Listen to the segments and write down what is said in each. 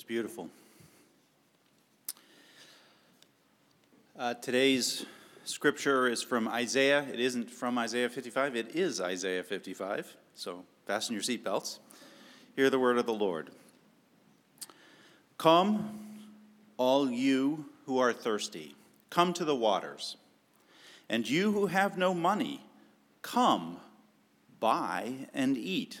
It's beautiful. Uh, today's scripture is from Isaiah. It isn't from Isaiah 55, it is Isaiah 55. So fasten your seatbelts. Hear the word of the Lord. Come, all you who are thirsty, come to the waters. And you who have no money, come, buy and eat.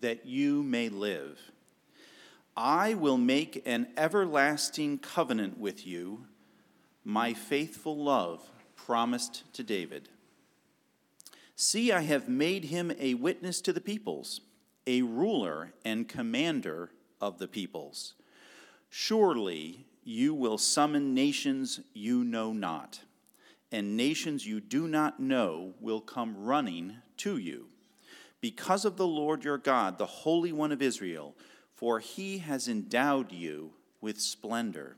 that you may live. I will make an everlasting covenant with you, my faithful love promised to David. See, I have made him a witness to the peoples, a ruler and commander of the peoples. Surely you will summon nations you know not, and nations you do not know will come running to you because of the Lord your God, the Holy One of Israel, for he has endowed you with splendor.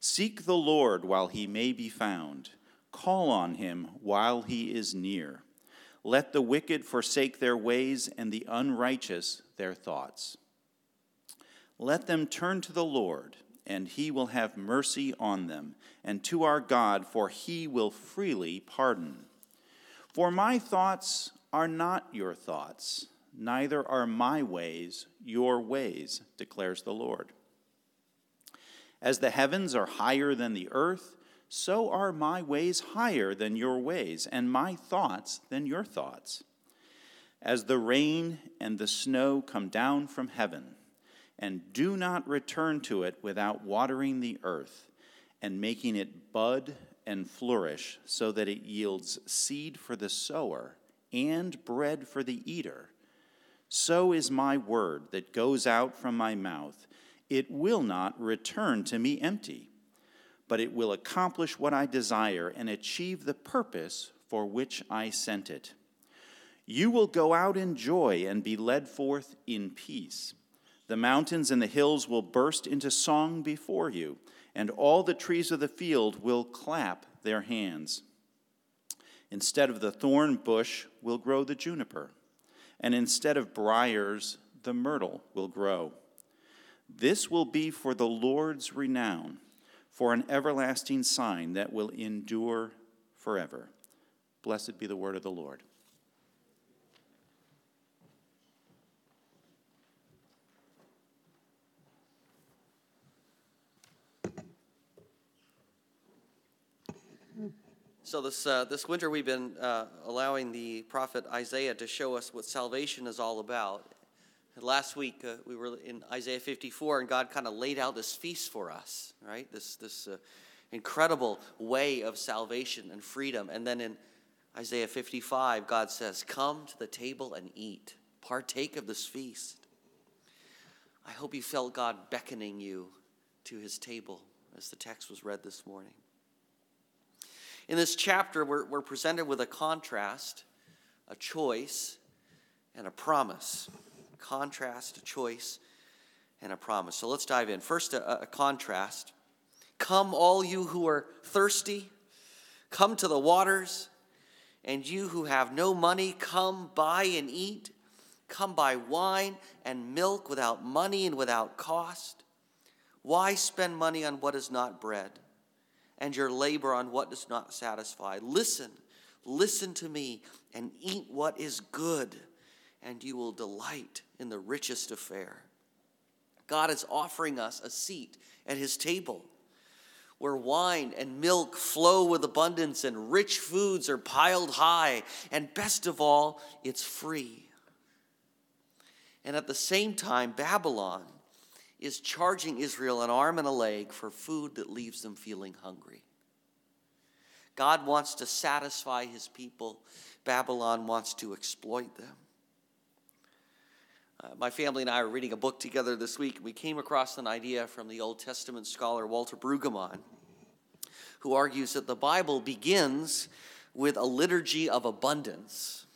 Seek the Lord while he may be found, call on him while he is near. Let the wicked forsake their ways and the unrighteous their thoughts. Let them turn to the Lord, and he will have mercy on them, and to our God, for he will freely pardon. For my thoughts are not your thoughts, neither are my ways your ways, declares the Lord. As the heavens are higher than the earth, so are my ways higher than your ways, and my thoughts than your thoughts. As the rain and the snow come down from heaven, and do not return to it without watering the earth and making it bud and flourish, so that it yields seed for the sower and bread for the eater. So is my word that goes out from my mouth. It will not return to me empty, but it will accomplish what I desire and achieve the purpose for which I sent it. You will go out in joy and be led forth in peace. The mountains and the hills will burst into song before you, and all the trees of the field will clap their hands. Instead of the thorn bush will grow the juniper, and instead of briars, the myrtle will grow. This will be for the Lord's renown, for an everlasting sign that will endure forever. Blessed be the word of the Lord. So this uh, this winter we've been uh, allowing the prophet Isaiah to show us what salvation is all about. Last week uh, we were in Isaiah 54, and God kind of laid out this feast for us, right? This this uh, incredible way of salvation and freedom. And then in Isaiah 55, God says, "Come to the table and eat, partake of this feast." I hope you felt God beckoning you to His table as the text was read this morning. In this chapter, we're, we're presented with a contrast, a choice, and a promise. Contrast, a choice, and a promise. So let's dive in. First, a, a contrast. Come, all you who are thirsty, come to the waters, and you who have no money, come buy and eat. Come buy wine and milk without money and without cost. Why spend money on what is not bread? And your labor on what does not satisfy. Listen, listen to me, and eat what is good, and you will delight in the richest affair. God is offering us a seat at his table where wine and milk flow with abundance and rich foods are piled high, and best of all, it's free. And at the same time, Babylon is charging Israel an arm and a leg for food that leaves them feeling hungry. God wants to satisfy his people, Babylon wants to exploit them. Uh, my family and I were reading a book together this week. We came across an idea from the Old Testament scholar Walter Brueggemann, who argues that the Bible begins with a liturgy of abundance,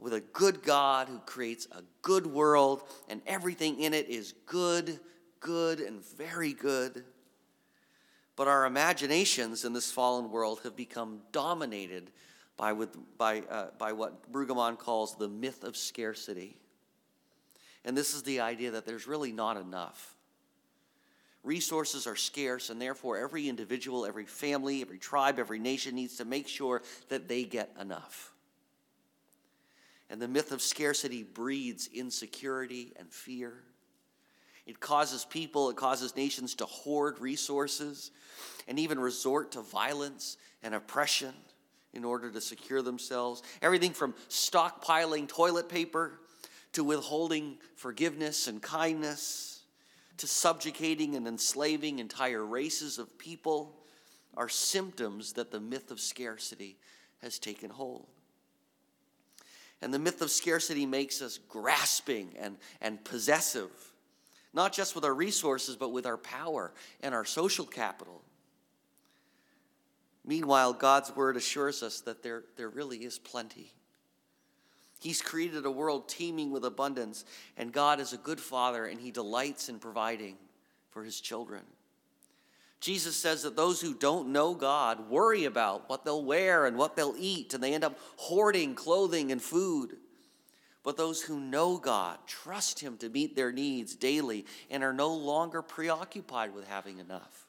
with a good God who creates a good world, and everything in it is good, good, and very good. But our imaginations in this fallen world have become dominated by, with, by, uh, by what Brueggemann calls the myth of scarcity. And this is the idea that there's really not enough. Resources are scarce, and therefore, every individual, every family, every tribe, every nation needs to make sure that they get enough. And the myth of scarcity breeds insecurity and fear. It causes people, it causes nations to hoard resources and even resort to violence and oppression in order to secure themselves. Everything from stockpiling toilet paper to withholding forgiveness and kindness to subjugating and enslaving entire races of people are symptoms that the myth of scarcity has taken hold. And the myth of scarcity makes us grasping and, and possessive, not just with our resources, but with our power and our social capital. Meanwhile, God's word assures us that there, there really is plenty. He's created a world teeming with abundance, and God is a good father, and he delights in providing for his children. Jesus says that those who don't know God worry about what they'll wear and what they'll eat, and they end up hoarding clothing and food. But those who know God trust Him to meet their needs daily and are no longer preoccupied with having enough.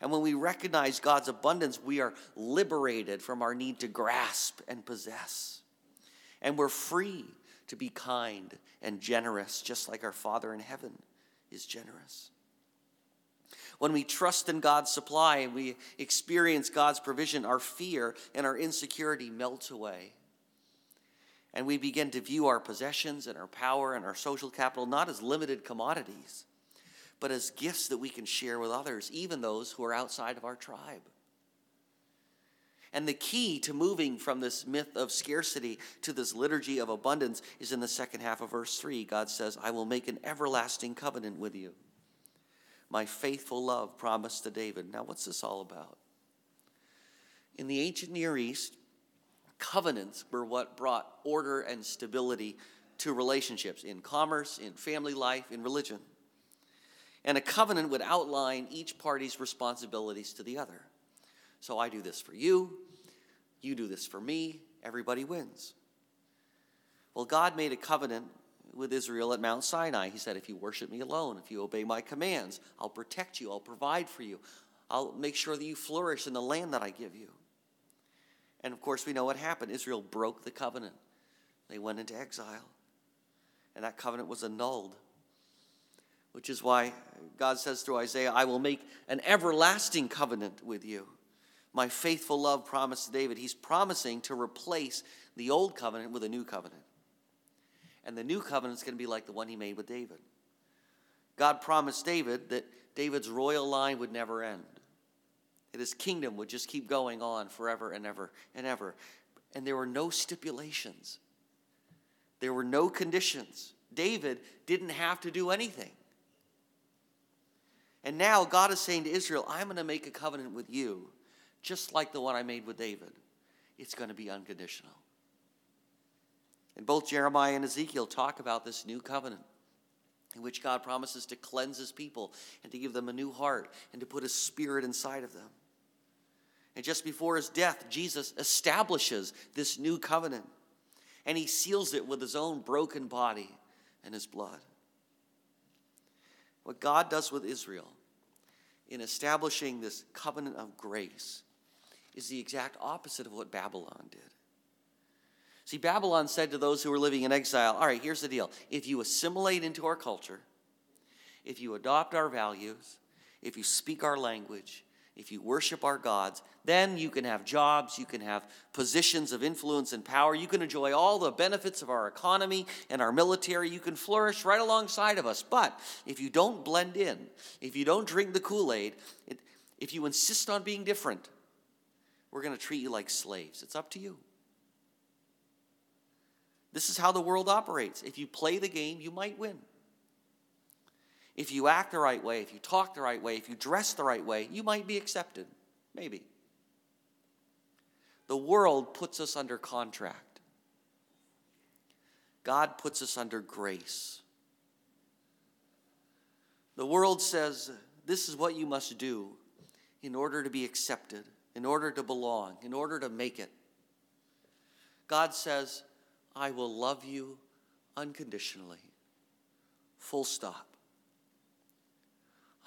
And when we recognize God's abundance, we are liberated from our need to grasp and possess. And we're free to be kind and generous, just like our Father in heaven is generous. When we trust in God's supply and we experience God's provision, our fear and our insecurity melt away. And we begin to view our possessions and our power and our social capital not as limited commodities, but as gifts that we can share with others, even those who are outside of our tribe. And the key to moving from this myth of scarcity to this liturgy of abundance is in the second half of verse 3. God says, I will make an everlasting covenant with you. My faithful love promised to David. Now, what's this all about? In the ancient Near East, covenants were what brought order and stability to relationships in commerce, in family life, in religion. And a covenant would outline each party's responsibilities to the other. So I do this for you, you do this for me, everybody wins. Well, God made a covenant with Israel at Mount Sinai. He said, If you worship me alone, if you obey my commands, I'll protect you, I'll provide for you, I'll make sure that you flourish in the land that I give you. And of course, we know what happened. Israel broke the covenant, they went into exile, and that covenant was annulled. Which is why God says through Isaiah, I will make an everlasting covenant with you my faithful love promised to David. He's promising to replace the old covenant with a new covenant. And the new covenant is going to be like the one he made with David. God promised David that David's royal line would never end, that his kingdom would just keep going on forever and ever and ever. And there were no stipulations, there were no conditions. David didn't have to do anything. And now God is saying to Israel, I'm going to make a covenant with you just like the one I made with David. It's going to be unconditional. And both Jeremiah and Ezekiel talk about this new covenant in which God promises to cleanse his people and to give them a new heart and to put his spirit inside of them. And just before his death, Jesus establishes this new covenant and he seals it with his own broken body and his blood. What God does with Israel in establishing this covenant of grace is the exact opposite of what Babylon did. See, Babylon said to those who were living in exile, All right, here's the deal. If you assimilate into our culture, if you adopt our values, if you speak our language, if you worship our gods, then you can have jobs, you can have positions of influence and power, you can enjoy all the benefits of our economy and our military, you can flourish right alongside of us. But if you don't blend in, if you don't drink the Kool Aid, if you insist on being different, we're going to treat you like slaves. It's up to you. This is how the world operates. If you play the game, you might win. If you act the right way, if you talk the right way, if you dress the right way, you might be accepted. Maybe. The world puts us under contract. God puts us under grace. The world says, This is what you must do in order to be accepted, in order to belong, in order to make it. God says, I will love you unconditionally. Full stop.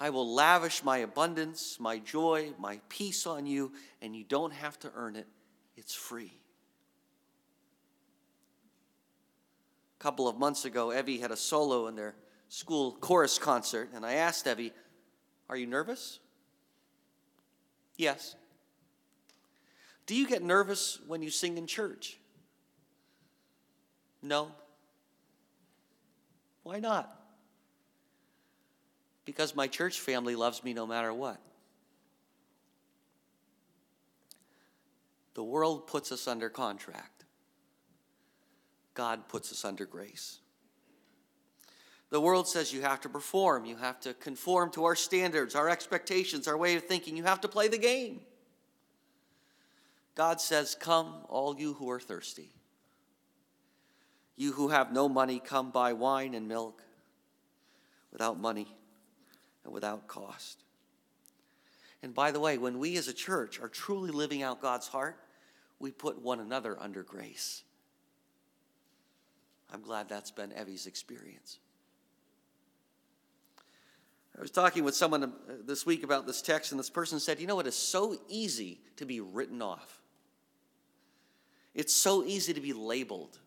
I will lavish my abundance, my joy, my peace on you, and you don't have to earn it. It's free. A couple of months ago, Evie had a solo in their school chorus concert, and I asked Evie, Are you nervous? Yes. Do you get nervous when you sing in church? No. Why not? Because my church family loves me no matter what. The world puts us under contract. God puts us under grace. The world says you have to perform, you have to conform to our standards, our expectations, our way of thinking, you have to play the game. God says, Come, all you who are thirsty. You who have no money, come buy wine and milk without money and without cost. And by the way, when we as a church are truly living out God's heart, we put one another under grace. I'm glad that's been Evie's experience. I was talking with someone uh, this week about this text, and this person said, You know, it is so easy to be written off. It's so easy to be labeled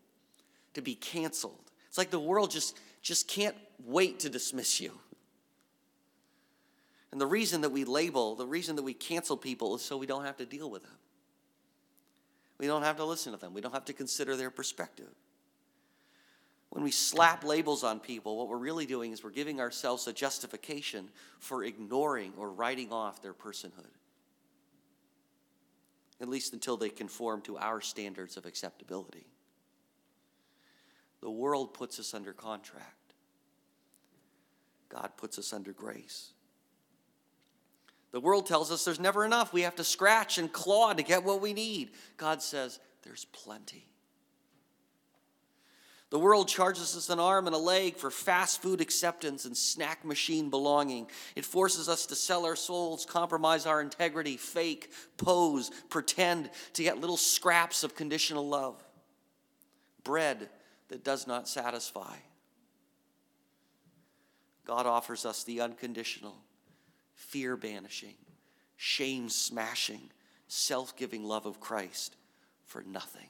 to be canceled. It's like the world just, just can't wait to dismiss you. And the reason that we label, the reason that we cancel people is so we don't have to deal with them. We don't have to listen to them. We don't have to consider their perspective. When we slap labels on people, what we're really doing is we're giving ourselves a justification for ignoring or writing off their personhood, at least until they conform to our standards of acceptability. The world puts us under contract, God puts us under grace. The world tells us there's never enough. We have to scratch and claw to get what we need. God says there's plenty. The world charges us an arm and a leg for fast food acceptance and snack machine belonging. It forces us to sell our souls, compromise our integrity, fake, pose, pretend to get little scraps of conditional love. Bread that does not satisfy. God offers us the unconditional, fear banishing, shame smashing, self giving love of Christ for nothing.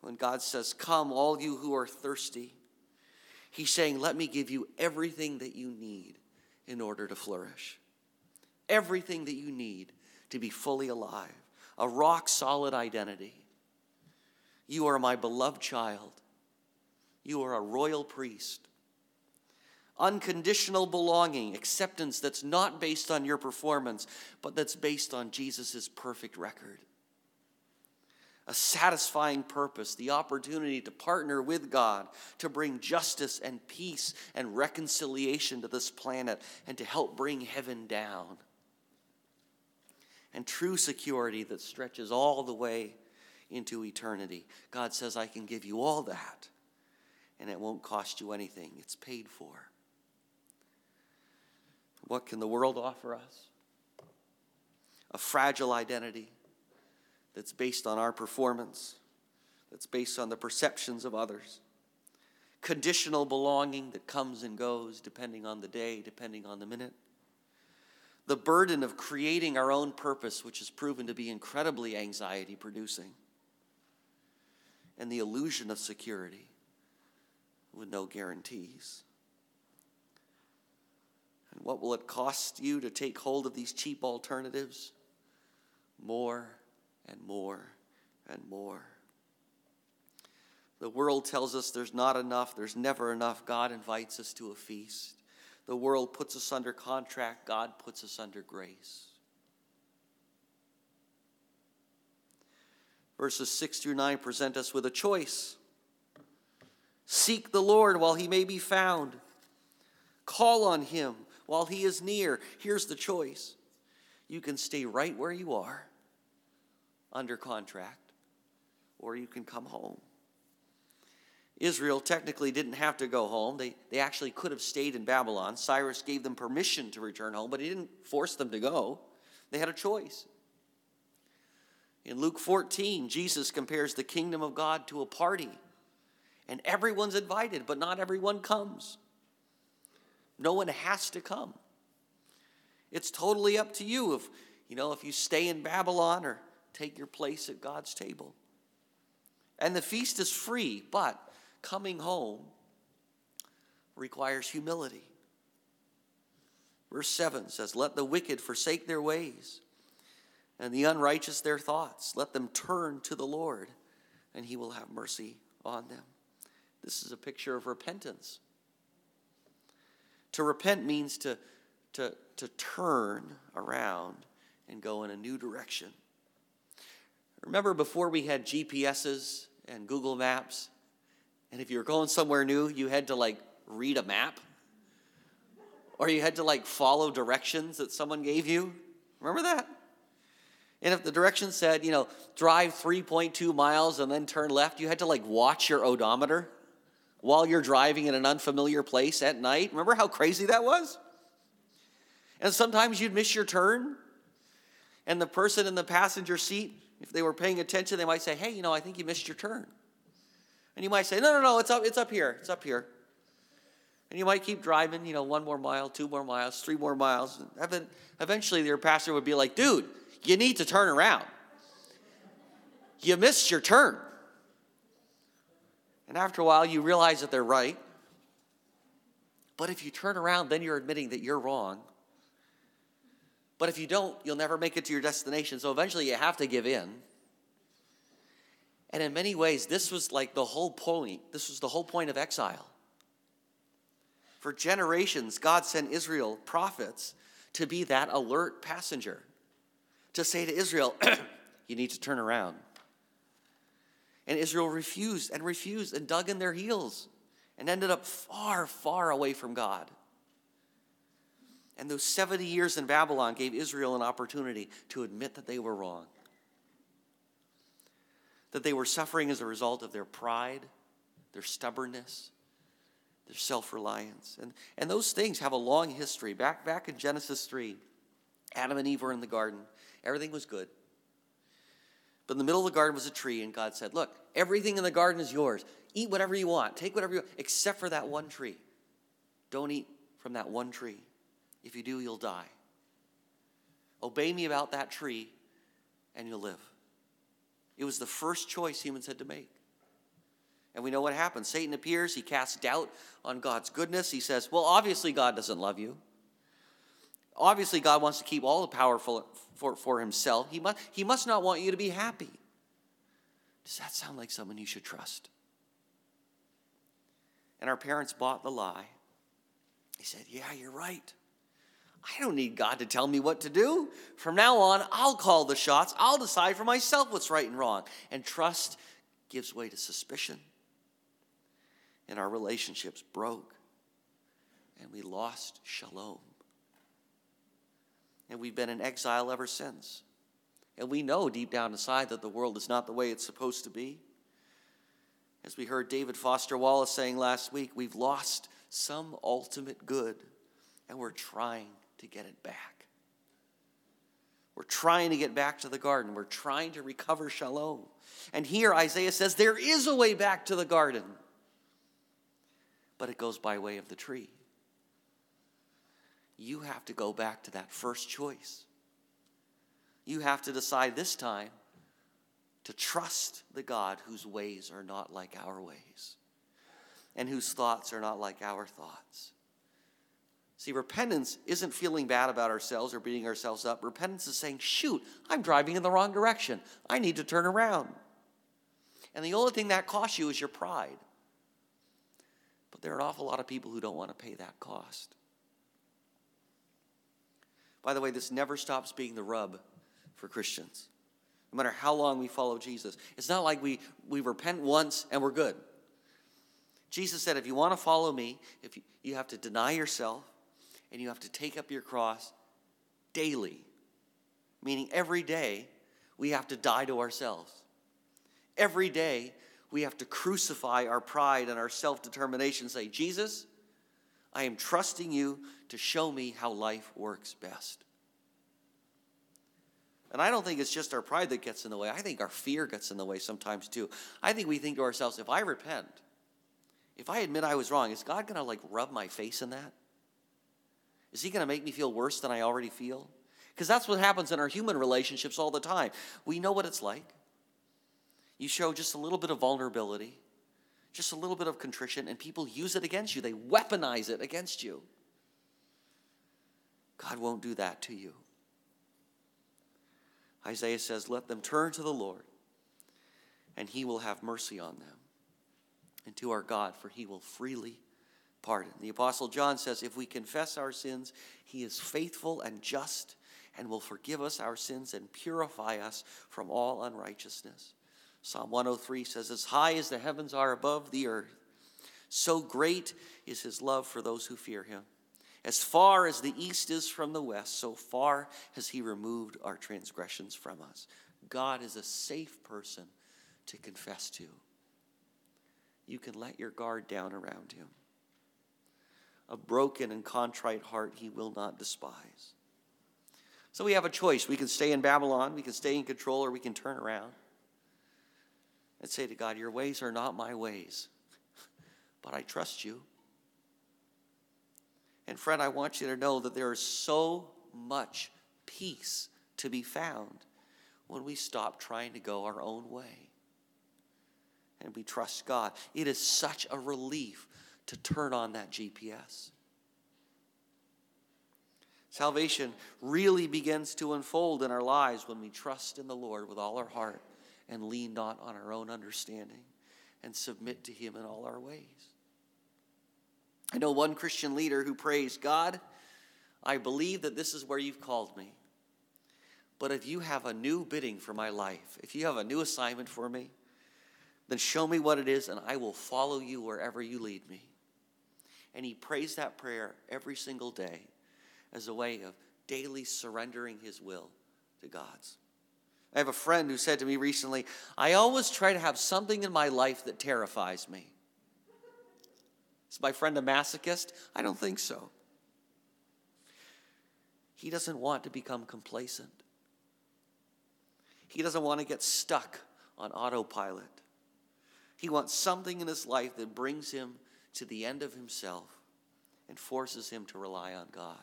When God says, Come, all you who are thirsty, He's saying, Let me give you everything that you need in order to flourish. Everything that you need to be fully alive, a rock solid identity you are my beloved child. You are a royal priest. Unconditional belonging, acceptance that's not based on your performance, but that's based on Jesus' perfect record. A satisfying purpose, the opportunity to partner with God to bring justice and peace and reconciliation to this planet and to help bring heaven down. And true security that stretches all the way into eternity. God says, I can give you all that, and it won't cost you anything. It's paid for. What can the world offer us? A fragile identity that's based on our performance, that's based on the perceptions of others. Conditional belonging that comes and goes depending on the day, depending on the minute. The burden of creating our own purpose, which has proven to be incredibly anxiety producing and the illusion of security with no guarantees. And what will it cost you to take hold of these cheap alternatives? More and more and more. The world tells us there's not enough, there's never enough. God invites us to a feast. The world puts us under contract, God puts us under grace. Verses 6 through 9 present us with a choice. Seek the Lord while he may be found. Call on him while he is near. Here's the choice you can stay right where you are under contract, or you can come home. Israel technically didn't have to go home. They, they actually could have stayed in Babylon. Cyrus gave them permission to return home, but he didn't force them to go. They had a choice. In Luke 14, Jesus compares the kingdom of God to a party, and everyone's invited, but not everyone comes. No one has to come. It's totally up to you if you know if you stay in Babylon or take your place at God's table. And the feast is free, but coming home requires humility. Verse 7 says, Let the wicked forsake their ways, and the unrighteous their thoughts. Let them turn to the Lord, and he will have mercy on them. This is a picture of repentance. To repent means to, to, to turn around and go in a new direction. Remember before we had GPSs and Google Maps? And if you were going somewhere new, you had to like read a map or you had to like follow directions that someone gave you. Remember that? And if the directions said, you know, drive 3.2 miles and then turn left, you had to like watch your odometer while you're driving in an unfamiliar place at night. Remember how crazy that was? And sometimes you'd miss your turn, and the person in the passenger seat, if they were paying attention, they might say, Hey, you know, I think you missed your turn. And you might say, no, no, no, it's up, it's up here, it's up here. And you might keep driving, you know, one more mile, two more miles, three more miles. Eventually, your pastor would be like, dude, you need to turn around. You missed your turn. And after a while, you realize that they're right. But if you turn around, then you're admitting that you're wrong. But if you don't, you'll never make it to your destination. So eventually, you have to give in. And in many ways, this was like the whole point. This was the whole point of exile. For generations, God sent Israel prophets to be that alert passenger, to say to Israel, you need to turn around. And Israel refused and refused and dug in their heels and ended up far, far away from God. And those 70 years in Babylon gave Israel an opportunity to admit that they were wrong that they were suffering as a result of their pride, their stubbornness, their self reliance. And, and those things have a long history. Back, back in Genesis 3, Adam and Eve were in the garden, everything was good. But in the middle of the garden was a tree, and God said, Look, everything in the garden is yours. Eat whatever you want, take whatever you want, except for that one tree. Don't eat from that one tree. If you do, you'll die. Obey me about that tree, and you'll live. It was the first choice humans had to make. And we know what happens. Satan appears, he casts doubt on God's goodness. He says, Well, obviously, God doesn't love you. Obviously, God wants to keep all the power for, for, for himself. He must, he must not want you to be happy. Does that sound like someone you should trust? And our parents bought the lie. He said, Yeah, you're right. I don't need God to tell me what to do. From now on, I'll call the shots. I'll decide for myself what's right and wrong. And trust gives way to suspicion. And our relationships broke. And we lost shalom. And we've been in exile ever since. And we know deep down inside that the world is not the way it's supposed to be. As we heard David Foster Wallace saying last week, we've lost some ultimate good, and we're trying to get it back. We're trying to get back to the garden. We're trying to recover shalom. And here Isaiah says there is a way back to the garden, but it goes by way of the tree. You have to go back to that first choice. You have to decide this time to trust the God whose ways are not like our ways and whose thoughts are not like our thoughts. See, repentance isn't feeling bad about ourselves or beating ourselves up. Repentance is saying, shoot, I'm driving in the wrong direction. I need to turn around. And the only thing that costs you is your pride. But there are an awful lot of people who don't want to pay that cost. By the way, this never stops being the rub for Christians. no matter how long we follow Jesus. It's not like we, we repent once and we're good. Jesus said, if you want to follow me, if you, you have to deny yourself and you have to take up your cross daily, meaning every day we have to die to ourselves. Every day we have to crucify our pride and our self determination, say, Jesus, I am trusting you to show me how life works best. And I don't think it's just our pride that gets in the way. I think our fear gets in the way sometimes too. I think we think to ourselves, if I repent, if I admit I was wrong, is God going to like rub my face in that? Is he going to make me feel worse than I already feel? Because that's what happens in our human relationships all the time. We know what it's like. You show just a little bit of vulnerability, just a little bit of contrition, and people use it against you. They weaponize it against you. God won't do that to you. Isaiah says, Let them turn to the Lord, and he will have mercy on them, and to our God, for he will freely pardon. The Apostle John says, If we confess our sins, he is faithful and just and will forgive us our sins and purify us from all unrighteousness. Psalm 103 says, As high as the heavens are above the earth, so great is his love for those who fear him. As far as the east is from the west, so far has he removed our transgressions from us. God is a safe person to confess to. You can let your guard down around him. A broken and contrite heart he will not despise. So we have a choice. We can stay in Babylon, we can stay in control, or we can turn around and say to God, Your ways are not my ways, but I trust you. And friend, I want you to know that there is so much peace to be found when we stop trying to go our own way and we trust God. It is such a relief to turn on that GPS. Salvation really begins to unfold in our lives when we trust in the Lord with all our heart and lean not on our own understanding and submit to Him in all our ways. I know one Christian leader who prays, God, I believe that this is where you've called me. But if you have a new bidding for my life, if you have a new assignment for me, then show me what it is and I will follow you wherever you lead me. And he prays that prayer every single day as a way of daily surrendering his will to God's. I have a friend who said to me recently, I always try to have something in my life that terrifies me. Is my friend a masochist? I don't think so. He doesn't want to become complacent. He doesn't want to get stuck on autopilot. He wants something in his life that brings him to the end of himself and forces him to rely on God.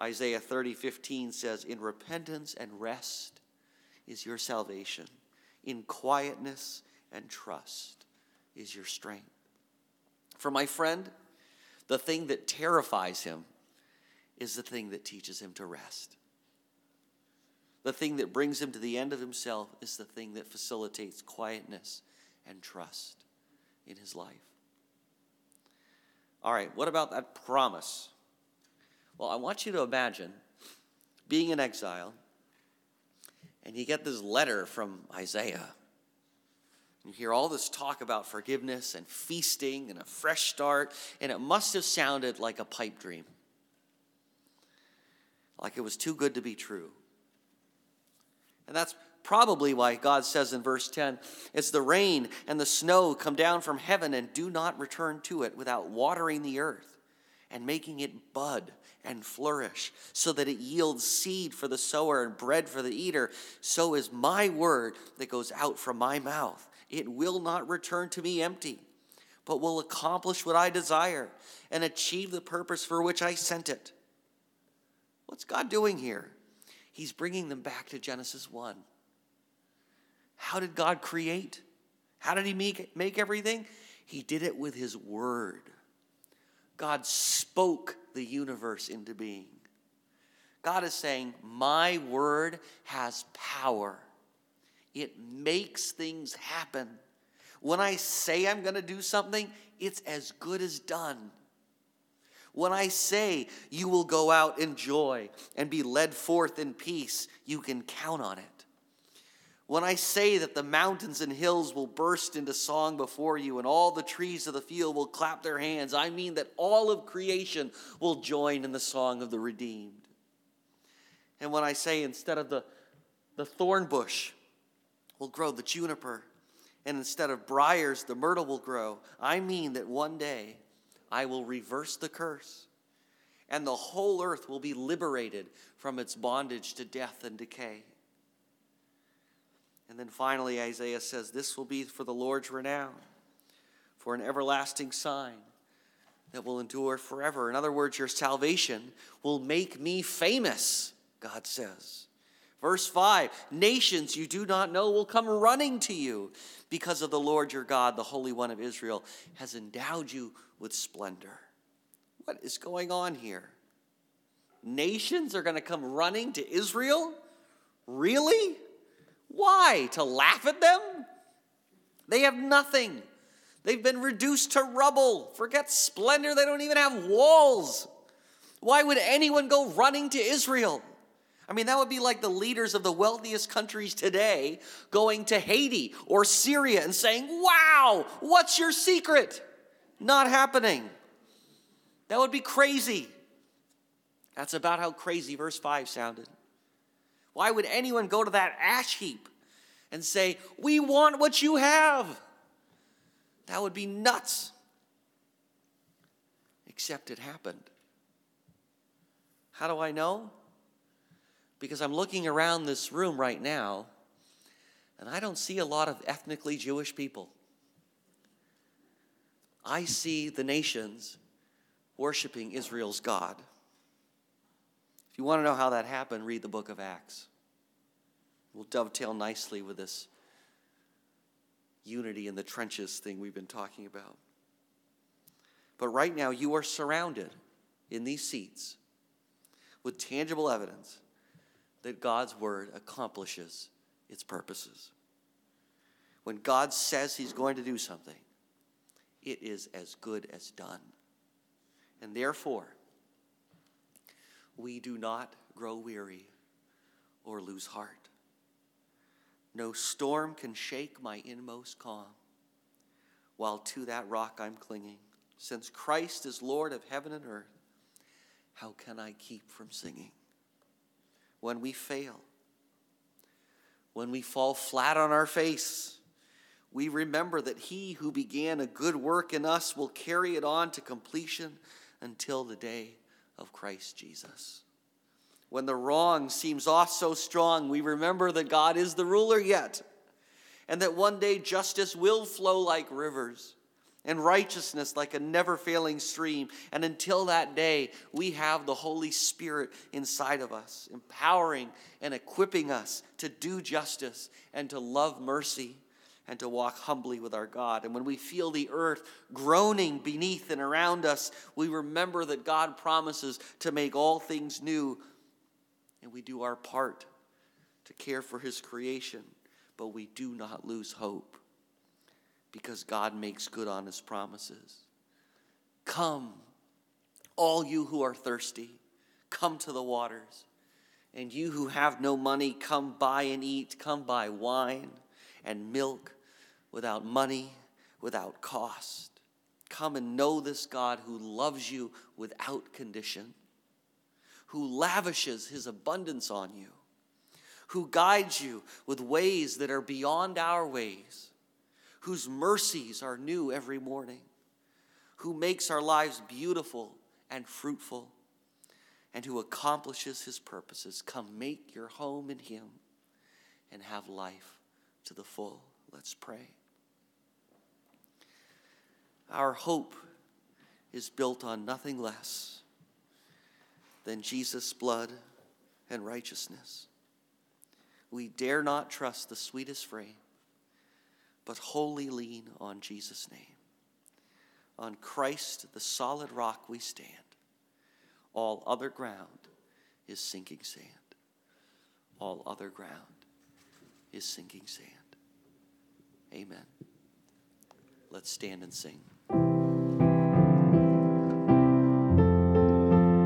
Isaiah 30, 15 says, In repentance and rest is your salvation, in quietness and trust is your strength. For my friend, the thing that terrifies him is the thing that teaches him to rest. The thing that brings him to the end of himself is the thing that facilitates quietness and trust in his life. All right, what about that promise? Well, I want you to imagine being in exile, and you get this letter from Isaiah. You hear all this talk about forgiveness and feasting and a fresh start, and it must have sounded like a pipe dream. Like it was too good to be true. And that's probably why God says in verse 10 It's the rain and the snow come down from heaven and do not return to it without watering the earth and making it bud and flourish, so that it yields seed for the sower and bread for the eater. So is my word that goes out from my mouth. It will not return to me empty, but will accomplish what I desire and achieve the purpose for which I sent it. What's God doing here? He's bringing them back to Genesis 1. How did God create? How did He make, make everything? He did it with His Word. God spoke the universe into being. God is saying, My word has power, it makes things happen. When I say I'm going to do something, it's as good as done. When I say you will go out in joy and be led forth in peace, you can count on it. When I say that the mountains and hills will burst into song before you and all the trees of the field will clap their hands, I mean that all of creation will join in the song of the redeemed. And when I say instead of the, the thorn bush will grow the juniper, and instead of briars the myrtle will grow, I mean that one day I will reverse the curse, and the whole earth will be liberated from its bondage to death and decay. And then finally, Isaiah says, This will be for the Lord's renown, for an everlasting sign that will endure forever. In other words, your salvation will make me famous, God says. Verse 5 Nations you do not know will come running to you because of the Lord your God, the Holy One of Israel, has endowed you with splendor. What is going on here? Nations are going to come running to Israel? Really? Why? To laugh at them? They have nothing. They've been reduced to rubble. Forget splendor, they don't even have walls. Why would anyone go running to Israel? I mean, that would be like the leaders of the wealthiest countries today going to Haiti or Syria and saying, Wow, what's your secret? Not happening. That would be crazy. That's about how crazy verse 5 sounded. Why would anyone go to that ash heap and say, We want what you have? That would be nuts. Except it happened. How do I know? Because I'm looking around this room right now and I don't see a lot of ethnically Jewish people. I see the nations worshiping Israel's God. If you want to know how that happened, read the book of Acts. We'll dovetail nicely with this unity in the trenches thing we've been talking about. But right now, you are surrounded in these seats with tangible evidence that God's word accomplishes its purposes. When God says he's going to do something, it is as good as done. And therefore, we do not grow weary or lose heart. No storm can shake my inmost calm, while to that rock I'm clinging. Since Christ is Lord of heaven and earth, how can I keep from singing? When we fail, when we fall flat on our face, we remember that He who began a good work in us will carry it on to completion until the day of Christ Jesus. When the wrong seems off so strong, we remember that God is the ruler yet, and that one day justice will flow like rivers and righteousness like a never failing stream. And until that day, we have the Holy Spirit inside of us, empowering and equipping us to do justice and to love mercy and to walk humbly with our God. And when we feel the earth groaning beneath and around us, we remember that God promises to make all things new, and we do our part to care for His creation, but we do not lose hope because God makes good on his promises. Come, all you who are thirsty, come to the waters. And you who have no money, come buy and eat. Come buy wine and milk without money, without cost. Come and know this God who loves you without condition, who lavishes his abundance on you, who guides you with ways that are beyond our ways whose mercies are new every morning, who makes our lives beautiful and fruitful, and who accomplishes his purposes. Come make your home in him and have life to the full. Let's pray. Our hope is built on nothing less than Jesus' blood and righteousness. We dare not trust the sweetest frame but wholly lean on Jesus' name. On Christ, the solid rock, we stand. All other ground is sinking sand. All other ground is sinking sand. Amen. Let's stand and sing.